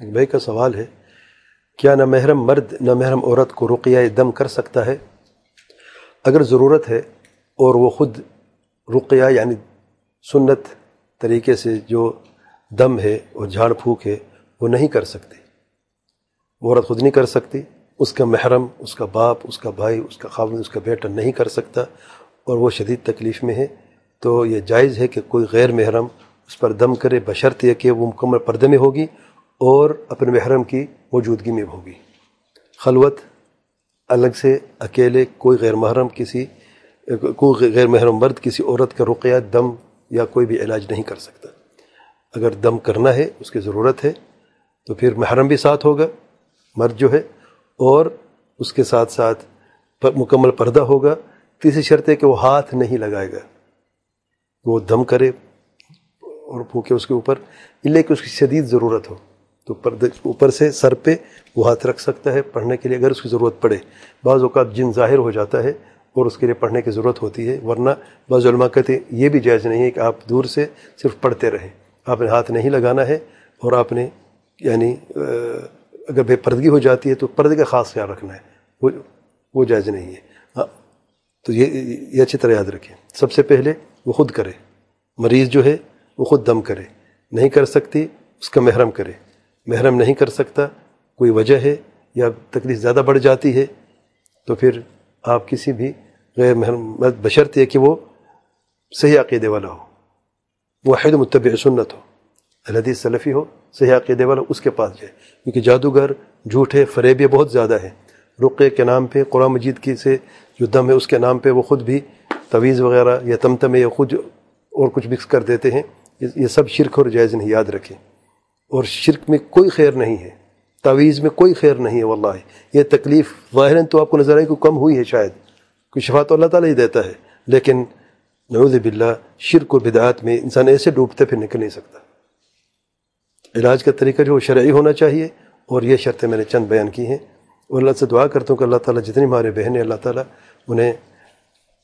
ایک بھائی کا سوال ہے، کیا نہ محرم مرد نہ محرم عورت کو رقیہ دم کر سکتا ہے؟ اگر ضرورت ہے اور وہ خود رقیہ یعنی سنت طریقے سے جو دم ہے اور جھاڑ پھونک ہے، وہ نہیں کر سکتی وہ عورت خود نہیں کر سکتی، اس کا محرم، اس کا باپ، اس کا بھائی، اس کا خاون اس کا بیٹا نہیں کر سکتا اور وہ شدید تکلیف میں ہے۔ تو یہ جائز ہے کہ کوئی غیر محرم اس پر دم کرے، بشرط یہ کہ وہ مکمل پردے میں ہوگی اور اپنے محرم کی موجودگی میں ہوگی۔ خلوت الگ سے اکیلے کوئی غیر محرم کسی، کوئی غیر محرم مرد کسی عورت کا رقیہ، دم یا کوئی بھی علاج نہیں کر سکتا۔ اگر دم کرنا ہے، اس کی ضرورت ہے، تو پھر محرم بھی ساتھ ہوگا، مرد جو ہے، اور اس کے ساتھ ساتھ مکمل پردہ ہوگا۔ تیسری شرط ہے کہ وہ ہاتھ نہیں لگائے گا۔ وہ دم کرے اور پھونکے اس کے اوپر اللہ کہ اس کی شدید ضرورت ہو۔ تو پردے اوپر سے سر پہ وہ ہاتھ رکھ سکتا ہے پڑھنے کے لیے اگر اس کی ضرورت پڑے۔ بعض اوقات جن ظاہر ہو جاتا ہے اور اس کے لیے پڑھنے کی ضرورت ہوتی ہے، ورنہ بعض علماء کہتے ہیں یہ بھی جائز نہیں ہے کہ آپ دور سے صرف پڑھتے رہیں۔ آپ نے ہاتھ نہیں لگانا ہے اور آپ نے یعنی اگر بے پردگی ہو جاتی ہے تو پردے کا خاص خیال رکھنا ہے۔ وہ وہ جائز نہیں ہے۔ ہاں تو یہ یہ اچھی طرح یاد رکھیں۔ سب سے پہلے وہ خود کرے۔ مریض جو ہے وہ خود دم کرے۔ نہیں کر سکتی، اس کا محرم کرے۔ محرم نہیں کر سکتا، کوئی وجہ ہے یا تکلیف زیادہ بڑھ جاتی ہے، تو پھر آپ کسی بھی غیر محرم، بشرط ہے کہ وہ صحیح عقیدے والا ہو۔ وہ حید متبع سنت ہو، الحدیث سلفی ہو، صحیح عقیدے والا اس کے پاس جائے۔ کیونکہ جادوگر جھوٹے فریبیہ بہت زیادہ ہیں۔ رقے کے نام پہ، قرآن مجید کی سے جو دم ہے، اس کے نام پہ وہ خود بھی تویز وغیرہ یا تمتم یا خود اور کچھ مکس کر دیتے ہیں۔ یہ سب شرک اور جائز نہیں، یاد رکھیں۔ اور شرک میں کوئی خیر نہیں ہے تویز میں کوئی خیر نہیں ہے، واللہ یہ تکلیف ظاہراً تو آپ کو نظر آئے کہ کم ہوئی ہے شاید، کوئی شفا تو اللہ تعالیٰ ہی دیتا ہے، لیکن نعوذ باللہ شرک و بدعات میں انسان ایسے ڈوبتے پھر نکل نہیں سکتا۔ علاج کا طریقہ جو شرعی ہونا چاہیے، اور یہ شرطیں میں نے چند بیان کی ہیں۔ اور اللہ سے دعا کرتا ہوں کہ اللہ تعالیٰ جتنی ہمارے بہنیں، اللہ تعالیٰ انہیں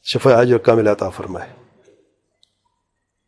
شفا عاج اور کامل عطا فرمائے۔